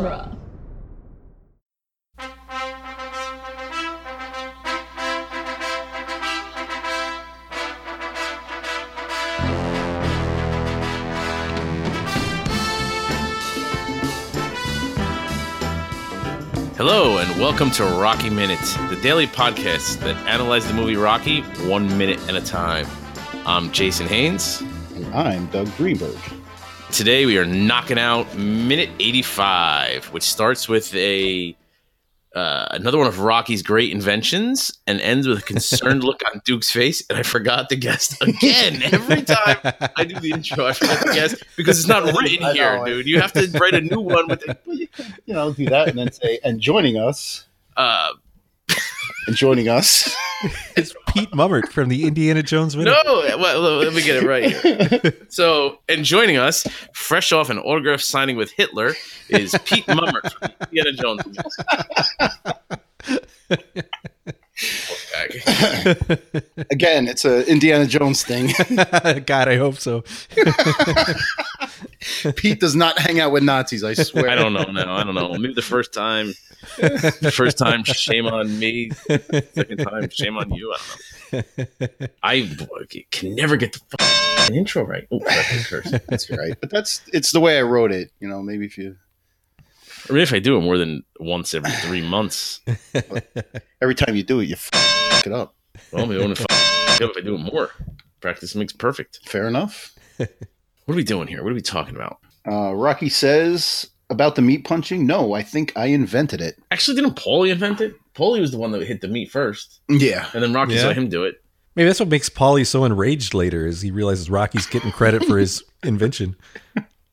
genre. Hello, and welcome to Rocky Minutes, the daily podcast that analyzes the movie Rocky one minute at a time. I'm Jason Haynes. And I'm Doug Greenberg. Today we are knocking out minute 85, which starts with a uh, another one of Rocky's great inventions and ends with a concerned look on Duke's face. And I forgot the guest again. Every time I do the intro, I forget the guest because it's not written I here, know. dude. You have to write a new one with Well, you can, you know, do that and then say, and joining us, uh, and joining us. It's Pete Mummert from the Indiana Jones no. video. Well, let me get it right here. So, and joining us, fresh off an autograph signing with Hitler, is Pete Mummert from the Indiana Jones. Okay. Again, it's a Indiana Jones thing. God, I hope so. Pete does not hang out with Nazis, I swear. I don't know now. I don't know. Maybe the first time, first time, shame on me. Second time, shame on you. I don't know. I can never get the fucking intro right. Oh, that's. That's right. But that's it's the way I wrote it. You know, maybe if you I mean, if I do it more than once every three months, every time you do it, you f- it up. well, maybe only if I do it more. Practice makes perfect. Fair enough. What are we doing here? What are we talking about? Uh, Rocky says about the meat punching. No, I think I invented it. Actually, didn't Paulie invent it? Paulie was the one that hit the meat first, Yeah. and then Rocky Yeah. saw him do it. Maybe that's what makes Paulie so enraged later, is he realizes Rocky's getting credit for his invention.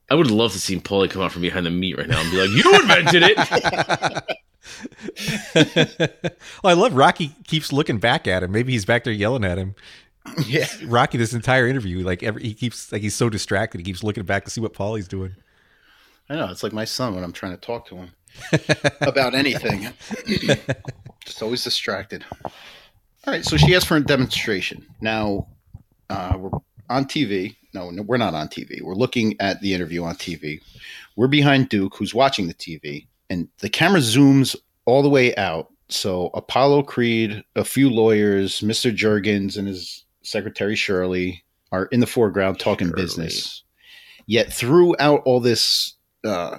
I would love to see Paulie come out from behind the meat right now and be like, "You invented it." well, I love Rocky keeps looking back at him. Maybe he's back there yelling at him. Yeah. Rocky, this entire interview, like every he keeps like he's so distracted, he keeps looking back to see what Paulie's doing. I know. It's like my son when I'm trying to talk to him about anything. Just always distracted. All right. So she asked for a demonstration. Now, uh, we're on TV. No, no, we're not on TV. We're looking at the interview on TV. We're behind Duke, who's watching the TV, and the camera zooms all the way out. So Apollo Creed, a few lawyers, Mr. Jergens, and his secretary Shirley are in the foreground talking Shirley. business. Yet throughout all this, uh,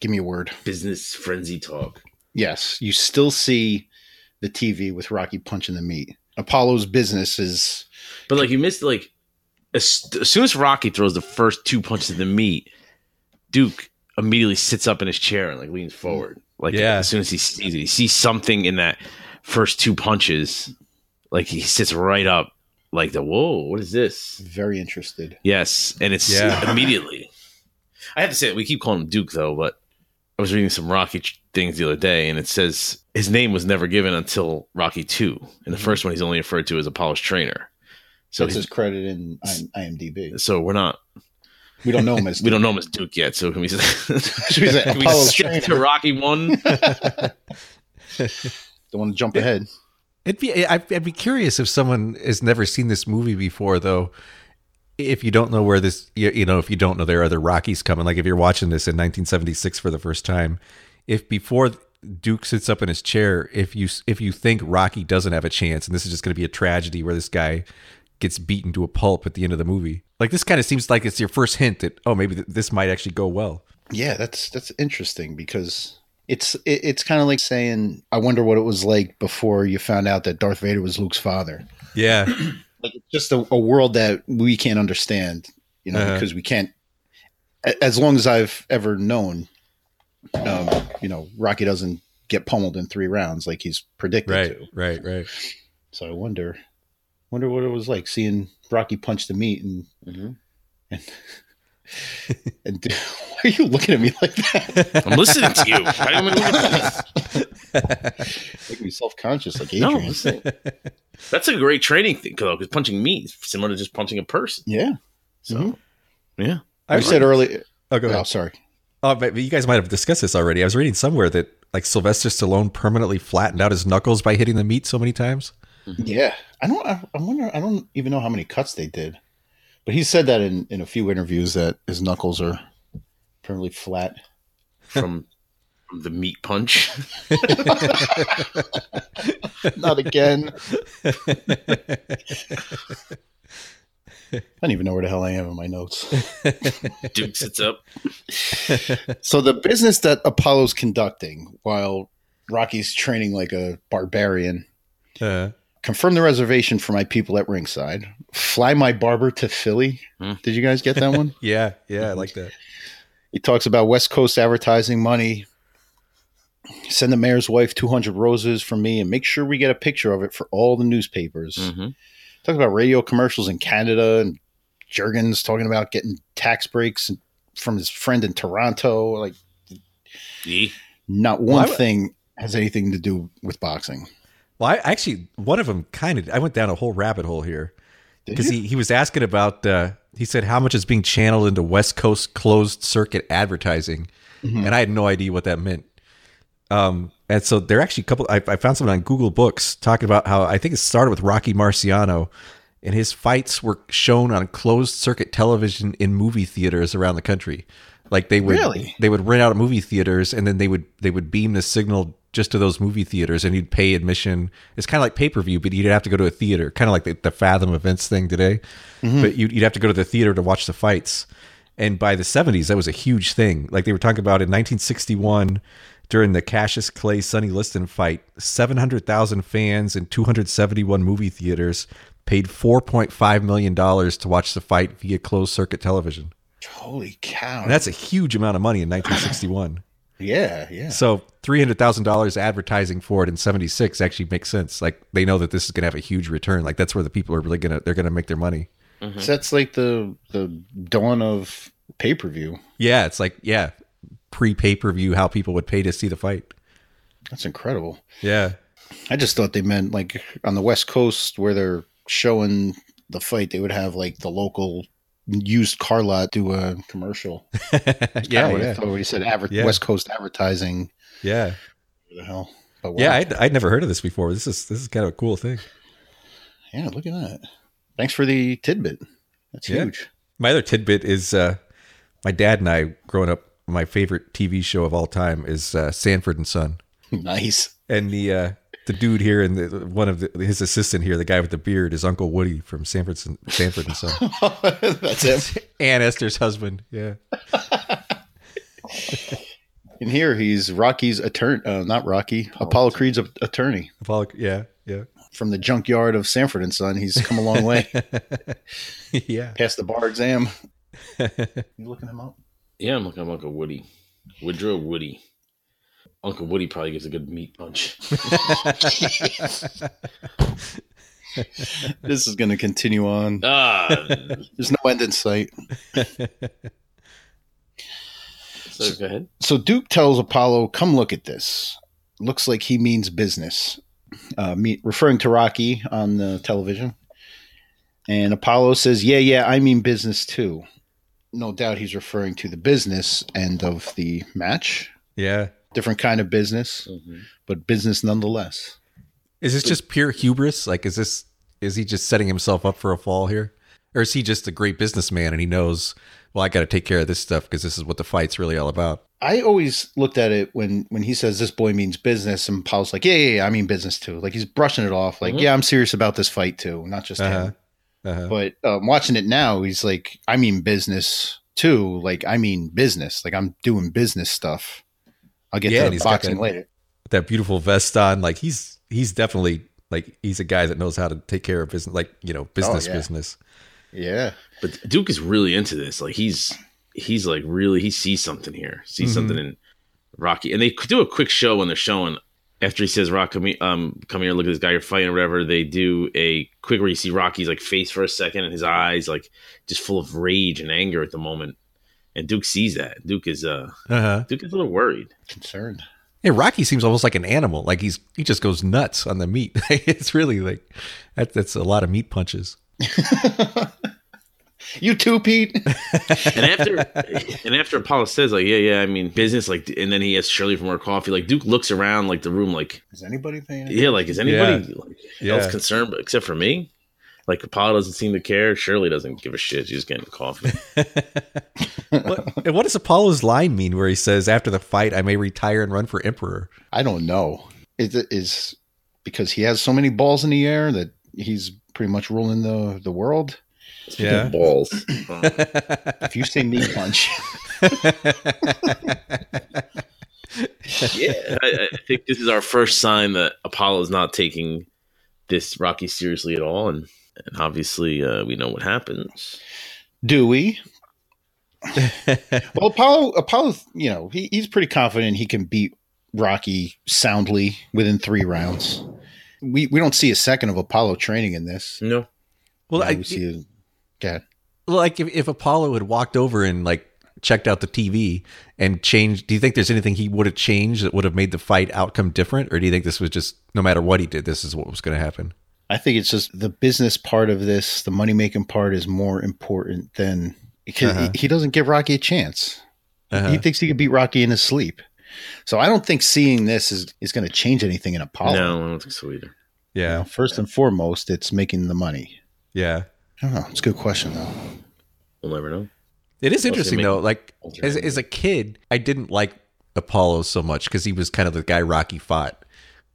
give me a word. Business frenzy talk. Yes, you still see the TV with Rocky punching the meat. Apollo's business is But like you missed like as, as soon as Rocky throws the first two punches of the meat, Duke immediately sits up in his chair and like leans forward. Like Yeah. as soon as he sees it, he sees something in that first two punches. Like he sits right up, like the whoa, what is this? very interested. Yes, and it's Yeah. immediately. I have to say we keep calling him Duke though, but I was reading some Rocky things the other day, and it says his name was never given until Rocky Two. In the first one, he's only referred to as Apollo's trainer. So So it's he's, his credit in IMDb. so we're not We don't know him as we don't know him as Duke yet. So can we, Should we say can we skip to Rocky One? Don't want to jump ahead. It'd be I'd, I'd be curious if someone has never seen this movie before, though. If you don't know where this, you, you know, if you don't know there are other Rockies coming, like if you're watching this in 1976 for the first time, if before Duke sits up in his chair, if you if you think Rocky doesn't have a chance, and this is just going to be a tragedy where this guy gets beaten to a pulp at the end of the movie, like this kind of seems like it's your first hint that oh maybe th- this might actually go well. Yeah, that's that's interesting because it's it, it's kind of like saying, "I wonder what it was like before you found out that Darth Vader was Luke's father." Yeah, Like it's just a, a world that we can't understand, you know, Uh-huh. because we can't. a- As long as I've ever known, um, you know, Rocky doesn't get pummeled in three rounds like he's predicted right, to. right, right. So I wonder, wonder what it was like seeing Rocky punch the meat and Mhm. and and why are you looking at me like that? I'm listening to you. Why am I looking at this? Making me self conscious like Adrian. listen. that's a great training thing though, because punching meat is similar to just punching a person. yeah, So Mhm. yeah, I said earlier. Oh, go ahead. Oh, sorry. Oh, but but you guys might have discussed this already. I was reading somewhere that like Sylvester Stallone permanently flattened out his knuckles by hitting the meat so many times. Yeah, I don't. I, I wonder. I don't even know how many cuts they did, but he said that in in a few interviews that his knuckles are permanently flat. from the meat punch. Not again. I don't even know where the hell I am in my notes. Duke sits up. So the business that Apollo's conducting while Rocky's training like a barbarian. Uh, Confirm the reservation for my people at ringside. Fly my barber to Philly. Hmm. Did you guys get that one? yeah, yeah, I like that. He talks about West Coast advertising money. Send the mayor's wife 200 roses from me and make sure we get a picture of it for all the newspapers. hmm Talks about radio commercials in Canada and Jergens talking about getting tax breaks from his friend in Toronto. Like, E. not Well, one thing has anything to do with boxing. Well, I actually one of them kind of I went down a whole rabbit hole here because he, he was asking about uh, he said how much is being channeled into West Coast closed circuit advertising, Mhm. and I had no idea what that meant. Um, and so there are actually a couple. I, I found something on Google Books talking about how I think it started with Rocky Marciano, and his fights were shown on closed circuit television in movie theaters around the country. Like they would Really? they would rent out movie theaters, and then they would they would beam the signal just to those movie theaters, and you'd pay admission. It's kind of like pay per view, but you'd have to go to a theater, kind of like the, the Fathom events thing today. Mm-hmm. But you'd, you'd have to go to the theater to watch the fights. And by the 70s, that was a huge thing. Like they were talking about in 1961 during the Cassius Clay Sonny Liston fight, 700,000 fans in 271 movie theaters paid $4.5 million to watch the fight via closed circuit television. Holy cow. And that's a huge amount of money in 1961. Yeah, yeah. So $300,000 advertising for it in 76 actually makes sense. Like they know that this is going to have a huge return. Like that's where the people are really going to, they're going to make their money. So that's like the the dawn of pay per view. Yeah. It's like, yeah, pre pay per view, how people would pay to see the fight. That's incredible. Yeah. I just thought they meant like on the West Coast where they're showing the fight, they would have like the local used car lot do a commercial. yeah. I Yeah. thought when said adver- Yeah. West Coast advertising. Yeah. What the hell? But wow. Yeah. I'd, I'd never heard of this before. This is, this is kind of a cool thing. yeah. Look at that. Thanks for the tidbit. That's Yeah. huge. My other tidbit is uh, my dad and I, growing up, my favorite TV show of all time is uh, Sanford and Son. nice. And the uh, the dude here and the, one of the, his assistant here, the guy with the beard, is Uncle Woody from Sanford, Sanford and Son. That's him. and Esther's husband. Yeah. In here, he's Rocky's attorney. Uh, not Rocky. Apollo Creed's a- attorney Apollo, yeah. Yeah. from the junkyard of Sanford and Son. He's come a long way. yeah. Passed the bar exam. You looking him up? Yeah, I'm looking at Uncle Woody. Woodrow Woody. Uncle Woody probably gives a good meat punch. This is going to continue on. ah, There's no end in sight. so go ahead. So Duke tells Apollo, "Come look at this. Looks like he means business." Uh, me, referring to Rocky on the television, and Apollo says, "Yeah, yeah, I mean business too." No doubt, he's referring to the business end of the match. yeah. Different kind of business, Mhm. but business nonetheless. Is this just pure hubris? Like, is this, is he just setting himself up for a fall here? Or is he just a great businessman and he knows, well, I got to take care of this stuff because this is what the fight's really all about? I always looked at it when when he says this boy means business, and Paul's like, yeah, yeah, yeah, I mean business too. Like he's brushing it off, like, Mhm. yeah, I'm serious about this fight too, not just Uh-huh. him. Uh-huh. But um, watching it now, he's like, I mean business too. Like I mean business. Like I'm doing business stuff. I'll get Yeah, and to he's the got boxing that- later. that beautiful vest on. Like he's he's definitely like he's a guy that knows how to take care of business, like you know, business yeah. business. Yeah, But Duke is really into this. Like he's he's like really he sees something here. Sees Mhm. something in Rocky. And they do a quick show when they're showing after he says Rock come here, um come here, look at this guy you're fighting or whatever, they do a quick where you see Rocky's like face for a second and his eyes like just full of rage and anger at the moment. And Duke sees that. Duke is uh Uh huh. Duke is a little worried. concerned. Yeah, Rocky seems almost like an animal. Like he's he just goes nuts on the meat. it's really like that, that's a lot of meat punches. You too, Pete. And after and after Apollo says like, yeah, yeah, I mean business, like and then he has Shirley for more coffee, like Duke looks around like the room like Is anybody paying? attention? Yeah, like is anybody like, Yeah. else concerned but except for me? Like Apollo doesn't seem to care. Shirley doesn't give a shit. She's getting coffee. what, and what does Apollo's line mean where he says, after the fight, I may retire and run for emperor? I don't know. Is it is because he has so many balls in the air that he's pretty much ruling the the world? Yeah. balls. If you say meat punch, yeah, I, I think this is our first sign that Apollo's not taking this Rocky seriously at all, and and obviously uh, we know what happens. do we? Well, Apollo, Apollo, you know, he, he's pretty confident he can beat Rocky soundly within three rounds. We we don't see a second of Apollo training in this. No, well, Yeah, I, we see a, God. like if, if Apollo had walked over and like checked out the TV and changed, do you think there's anything he would have changed that would have made the fight outcome different? Or do you think this was just, no matter what he did, this is what was going to happen? I think it's just the business part of this, the money making part is more important than because Uh-huh. he, he doesn't give Rocky a chance. Uh-huh. He thinks he could beat Rocky in his sleep. So I don't think seeing this is, is going to change anything in Apollo. no, I don't think so either. You know, yeah. first and foremost, it's making the money. Yeah. I don't know. It's a good question though. We'll never know. It is interesting though. Like as, as a kid, I didn't like Apollo so much because he was kind of the guy Rocky fought.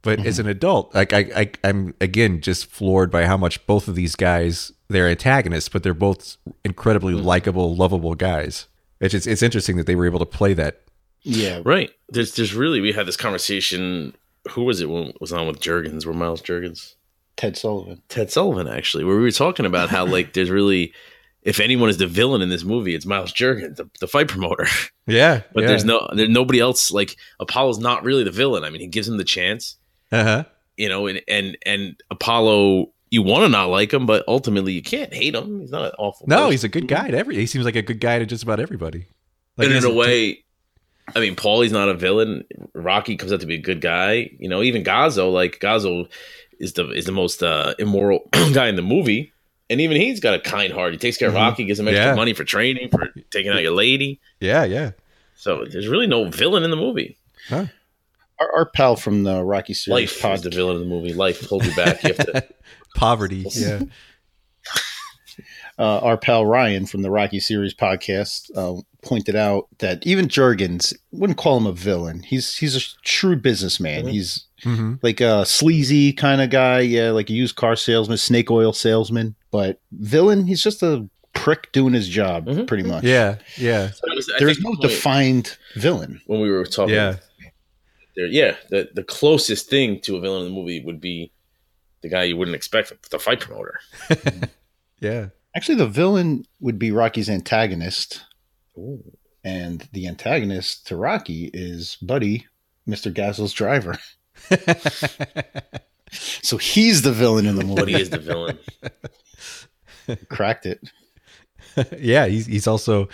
But as mm-hmm. an adult, like I, I, I'm again just floored by how much both of these guys they're antagonists, but they're both incredibly mm-hmm. likable, lovable guys. It's just, it's interesting that they were able to play that. Yeah. Right. There's there's really we had this conversation. Who was it when it was on with Jergens? Were Miles Jergens? Ted Sullivan. Ted Sullivan actually, where we were talking about how like there's really, if anyone is the villain in this movie, it's Miles Jergens, the, the fight promoter. Yeah, But yeah. there's no there's nobody else. Like Apollo's not really the villain. I mean, he gives him the chance, uh huh. you know, and and and Apollo. You want to not like him, but ultimately you can't hate him. He's not an awful. No, person. he's a good guy to every. He seems like a good guy to just about everybody. Like and in a way, I mean, Paulie's not a villain. Rocky comes out to be a good guy. You know, even Gazzo, like Gazzo, is the is the most uh, immoral guy in the movie, and even he's got a kind heart. He takes care of Mhm. Rocky, gives him extra Yeah. money for training, for taking out your lady. yeah, yeah. So there's really no villain in the movie. Our, our pal from the Rocky series Life pod, is the villain in the movie. Life holds you back. You have to. Poverty. Yeah. uh, our pal Ryan from the Rocky series podcast uh, pointed out that even Jergens wouldn't call him a villain. He's he's a shrewd businessman. Mhm. He's hmm like a sleazy kind of guy, yeah, like a used car salesman, snake oil salesman. But villain, he's just a prick doing his job, Mhm. pretty much. Yeah, yeah, So was- There's no defined villain. when we were talking. yeah. There, yeah, the the closest thing to a villain in the movie would be the guy you wouldn't expect, the fight promoter. Yeah. Actually, the villain would be Rocky's antagonist, Ooh. and the antagonist to Rocky is Buddy, Mr. Gazzo's driver. So he's the villain in the movie. But he is the villain. Cracked it. yeah, he's he's also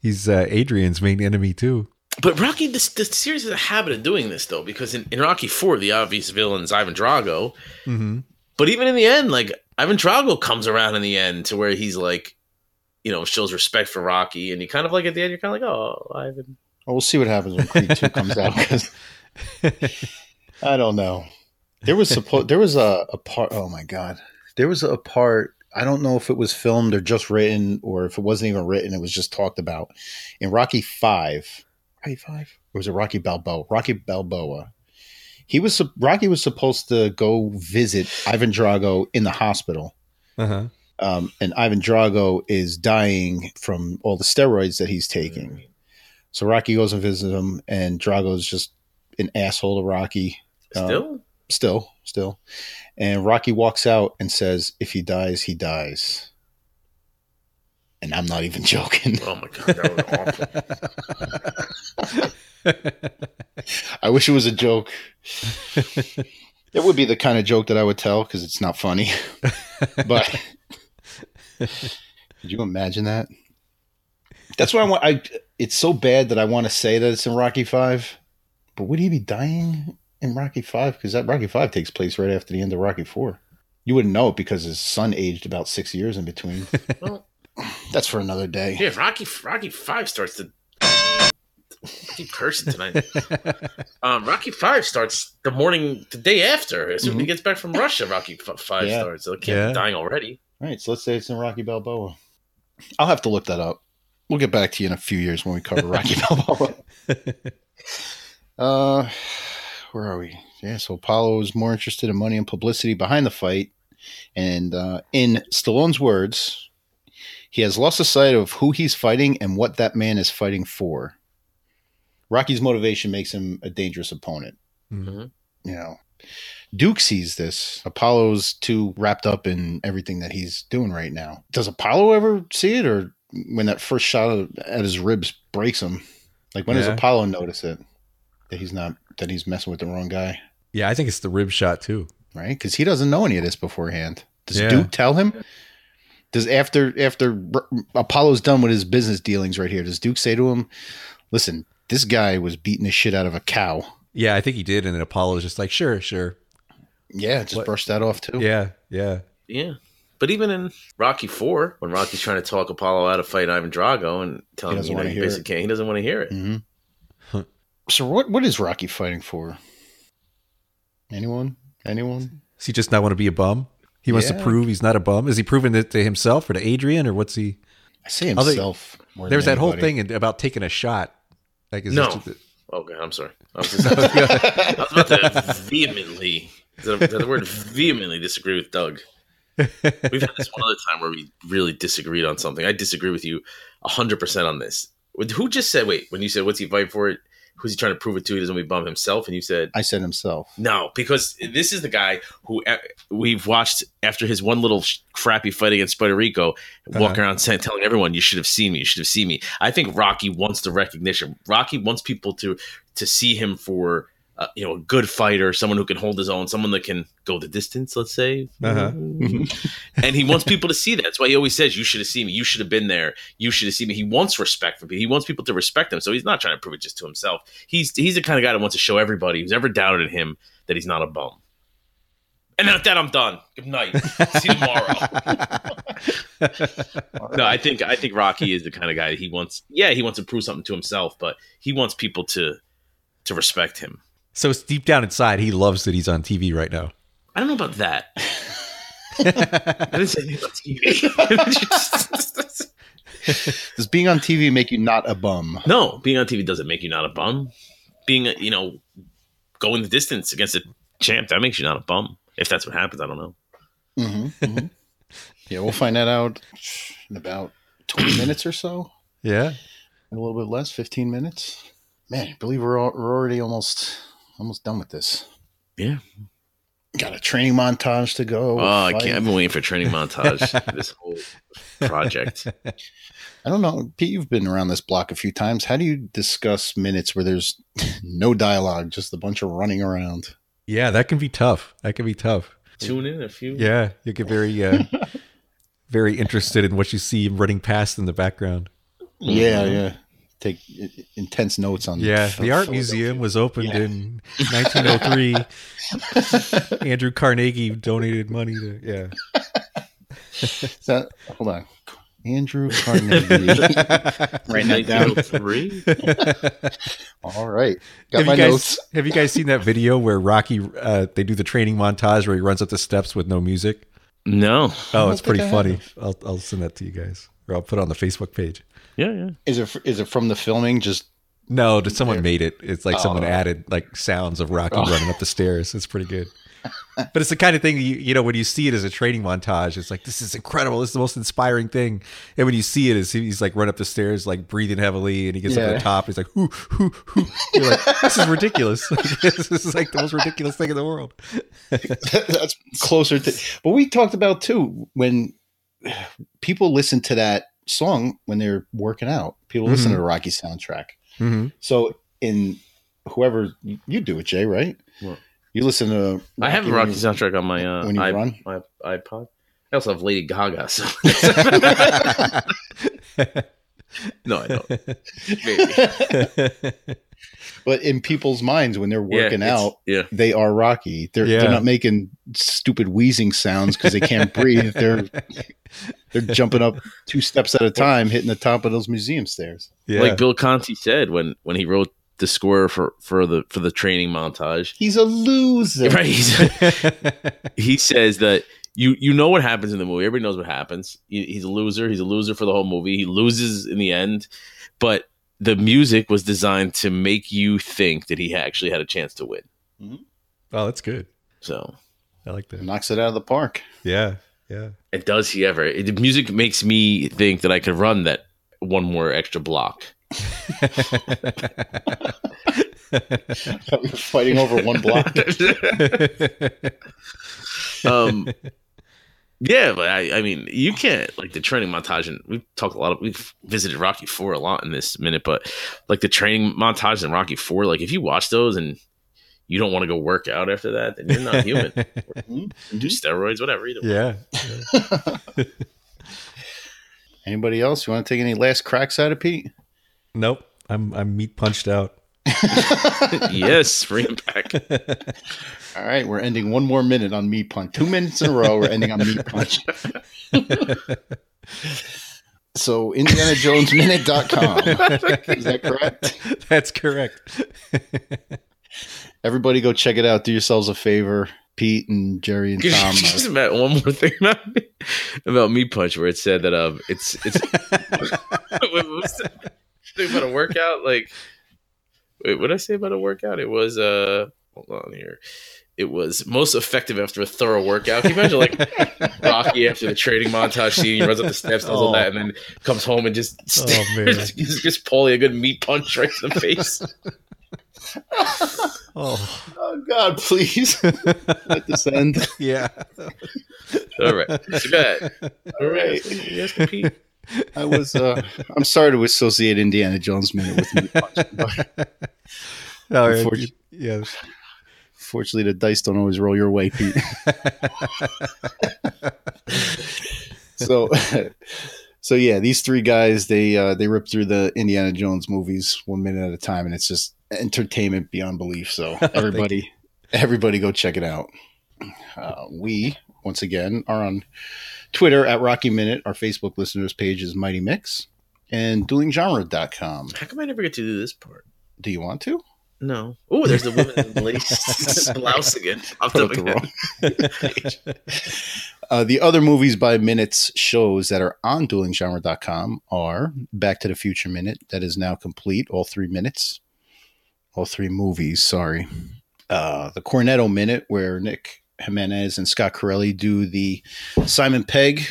he's uh, Adrian's main enemy too. But Rocky, this, this series has a habit of doing this though, because in, in Rocky Four, the obvious villain is Ivan Drago. Mm-hmm. But even in the end, like Ivan Drago comes around in the end to where he's like, you know, shows respect for Rocky, and you kind of like at the end, you're kind of like, oh, Ivan. Oh, we'll see what happens when Creed Two comes out because I don't know. There was supposed there was a, a part. Oh my god, there was a part. I don't know if it was filmed or just written, or if it wasn't even written. It was just talked about in Rocky Five. Rocky Five, or was it Rocky Balboa? Rocky Balboa. He was Rocky was supposed to go visit Ivan Drago in the hospital. Uh-huh. um, and Ivan Drago is dying from all the steroids that he's taking. So Rocky goes and visits him, and Drago's just an asshole to Rocky. Uh, Still, still, still. And Rocky walks out and says, "If he dies, he dies." And I'm not even joking. oh my god, that was awful. I wish it was a joke. it would be the kind of joke that I would tell because it's not funny. but could you imagine that? That's why I want. I it's so bad that I want to say that it's in Rocky Five. But would he be dying in Rocky Five? Because that Rocky Five takes place right after the end of Rocky Four. You wouldn't know it because his son aged about six years in between. Well, That's for another day. yeah, Rocky Rocky Five starts to. I keep cursing tonight. Um, Rocky Five starts the morning, the day after. As soon as he gets back from Russia, Rocky F- Five Yeah. starts. So it can't Yeah. be dying already. All right, so let's say it's in Rocky Balboa. I'll have to look that up. We'll get back to you in a few years when we cover Rocky Balboa. Uh, where are we? Yeah, so Apollo is more interested in money and publicity behind the fight, and uh, in Stallone's words, he has lost the sight of who he's fighting and what that man is fighting for. Rocky's motivation makes him a dangerous opponent. Mhm. You know, Duke sees this. Apollo's too wrapped up in everything that he's doing right now. Does Apollo ever see it, or when that first shot at his ribs breaks him? Like when does Apollo notice it that he's not that he's messing with the wrong guy, Yeah, I think it's the rib shot too. right? Because he doesn't know any of this beforehand. Does Yeah. Duke tell him? Does after after Apollo's done with his business dealings right here? Does Duke say to him, "Listen, this guy was beating the shit out of a cow." Yeah, I think he did, and then Apollo's just like, "Sure, sure." Yeah, just What- brush that off too. Yeah, yeah, Yeah. But even in Rocky Four, when Rocky's trying to talk Apollo out of fight Ivan Drago and tell him you know, wanna he basically can't, he doesn't want to hear it. hmm Huh. So what what is Rocky fighting for? Anyone? Anyone? Does he just not want to be a bum? He wants Yeah. to prove he's not a bum. Is he proving it to himself or to Adrian, or what's he? I say Other- himself. more than There's that whole thing about taking a shot. Like, is No. this just- Okay, I'm sorry. I was, just, I was about to vehemently, is that, is that the word vehemently disagree with Doug. We've had this one other time where we really disagreed on something. I disagree with you 100% on this. Who just said, wait, when you said, what's he fighting for? Who's he trying to prove it to? He doesn't want to be himself. And you said, I said himself. no, because this is the guy who uh, we've watched after his one little crappy fight against Puerto Rico, walk Uh-huh. around saying, telling everyone, "You should have seen me. You should have seen me." I think Rocky wants the recognition. Rocky wants people to to see him for uh, you know a good fighter, someone who can hold his own, someone that can go the distance. Let's say, Uh-huh. and he wants people to see that. That's why he always says, "You should have seen me. You should have been there. You should have seen me." He wants respect from people. He wants people to respect him. So he's not trying to prove it just to himself. He's he's the kind of guy that wants to show everybody who's ever doubted him that he's not a bum. And then with that, I'm done. Good night. See you tomorrow. no, I think I think Rocky is the kind of guy that he wants. Yeah, he wants to prove something to himself, but he wants people to to respect him. So it's deep down inside, he loves that he's on TV right now. I don't know about that. I didn't say anything about TV. Does being on TV make you not a bum? no, being on TV doesn't make you not a bum. Being, a, you know, going the distance against a champ that makes you not a bum. If that's what happens, I don't know. Mm-hmm, yeah, we'll find that out in about 20 minutes or so. Yeah, A little bit less, 15 minutes. Man, I believe we're, al- we're already almost almost done with this. Yeah. Got a training montage to go. Oh, I can't, I've been waiting for training montage. this whole project. I don't know. Pete, you've been around this block a few times. How do you discuss minutes where there's no dialogue, just a bunch of running around? yeah, that can be tough. That can be tough. Tune in a few. Yeah, you get very, uh, very interested in what you see running past in the background. Yeah, yeah. Take intense notes on. Yeah, the art museum was opened Yeah. in 1903. Andrew Carnegie donated money to yeah. Is that, hold on. Andrew Carnegie. Writing that down. 1903? All right. Got have my you guys notes. have you guys seen that video where Rocky uh, they do the training montage where he runs up the steps with no music? No. Oh, it's pretty funny. I'll I'll send that to you guys, or I'll put it on the Facebook page. Yeah, yeah. Is it is it from the filming? Just No, just someone There. made it. It's like someone Oh. added like sounds of Rocky Oh. running up the stairs. It's pretty good. But it's the kind of thing you you know when you see it as a training montage, it's like this is incredible. This is the most inspiring thing. And when you see it as he's like run up the stairs, like breathing heavily, and he gets up to the top, he's like, "Hoo hoo hoo." You're like, this is ridiculous. Like, this is like the most ridiculous thing in the world. that's closer to. But we talked about too when people listen to that song when they're working out. People listen Mhm. to the Rocky soundtrack. Mm-hmm. So in whoever you do it, Jay, right? What? You listen to. I have the when Rocky you- soundtrack on my uh, when you i- run? my iPod. I also have Lady Gaga. So no, I don't. Maybe. but in people's minds, when they're working it's- out, Yeah, they are Rocky. They're Yeah. they're not making stupid wheezing sounds because they can't breathe. They're they're jumping up two steps at a time, hitting the top of those museum stairs. yeah. like Bill Conti said when when he wrote the score for for the for the training montage. He's a loser. Right, he's, he says that you you know what happens in the movie. Everybody knows what happens. He, he's a loser. He's a loser for the whole movie. He loses in the end, but the music was designed to make you think that he actually had a chance to win. Oh, that's good. So, I like that. Knocks it out of the park. Yeah, yeah. and does he ever? It, the music makes me think that I could run that one more extra block. Fighting over one block. um, yeah, but I, I mean, you can't like the training montage, and we've talked a lot of we've visited Rocky Four a lot in this minute, but like the training montage in Rocky Four, like if you watch those and you don't want to go work out after that, then you're not human. Mm-hmm. Do steroids, whatever. Either yeah. Anybody else? You want to take any last cracks out of Pete? Nope. I'm I'm meat punched out. yes, bring him back. All right, we're ending one more minute on Meat Punch. Two minutes in a row, we're ending on Meat Punch. so, IndianaJonesMinute.com. Is that correct? That's correct. Everybody go check it out. Do yourselves a favor. Pete and Jerry and Tom. just about one more thing about me, about Meat Punch, where it said that um, it's it's what was the thing about a workout? Like, wait, what did I say about a workout? It was uh, hold on here. It was most effective after a thorough workout. Can you imagine like Rocky after the training montage scene? He runs up the steps, does all that, and then comes home and just Oh, man. just gives Paulie a good meat punch right to the face. Oh, oh, God, please. Let this end. yeah. All right, so go ahead. All right. Yes, compete. I was, uh, I'm sorry to associate Indiana Jones Minute with me. Punch, but All right. Unfortunately- Yeah. fortunately, the dice don't always roll your way, Pete. so so yeah these three guys they uh they rip through the indiana jones movies one minute at a time and it's just entertainment beyond belief so everybody everybody go check it out uh, we once again are on twitter at rocky minute our facebook listeners page is mighty mick's and duelinggenre.com How come I never get to do this part? do you want to No. Oh, there's the woman in lace blouse again. Popped Put up up the again. wrong Uh, the other movies by minutes shows that are on duelinggenre.com are Back to the Future Minute, that is now complete, all three minutes, all three movies, sorry. Uh, the Cornetto Minute, where Nick Jimenez and Scott Corelli do the Simon Pegg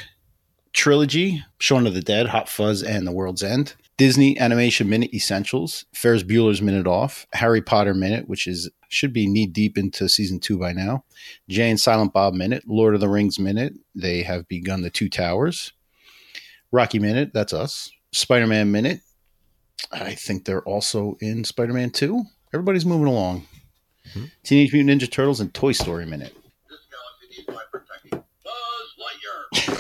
trilogy, Shaun of the Dead, Hot Fuzz, and The World's End. Disney Animation Minute Essentials, Ferris Bueller's Minute Off, Harry Potter Minute, which is should be knee deep into season two by now. Jay and Silent Bob Minute, Lord of the Rings Minute. They have begun the Two Towers. Rocky Minute, that's us. Spider Man Minute. I think they're also in Spider Man 2. Everybody's moving along. Mhm. Teenage Mutant Ninja Turtles and Toy Story Minute.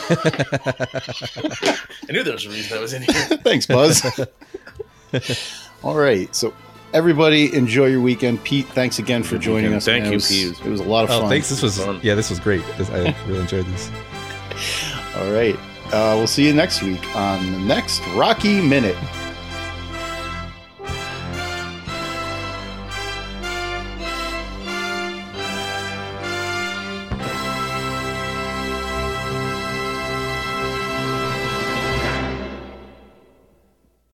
I knew there was a reason I was in here. Thanks, Buzz. All right. So, everybody, enjoy your weekend. Pete, thanks again for joining us. Thank man. you, It was, Pete. It was a lot of Oh, fun. thanks. This was Fun. yeah, this was great. This, I really enjoyed this. All right. Uh, we'll see you next week on the next Rocky Minute.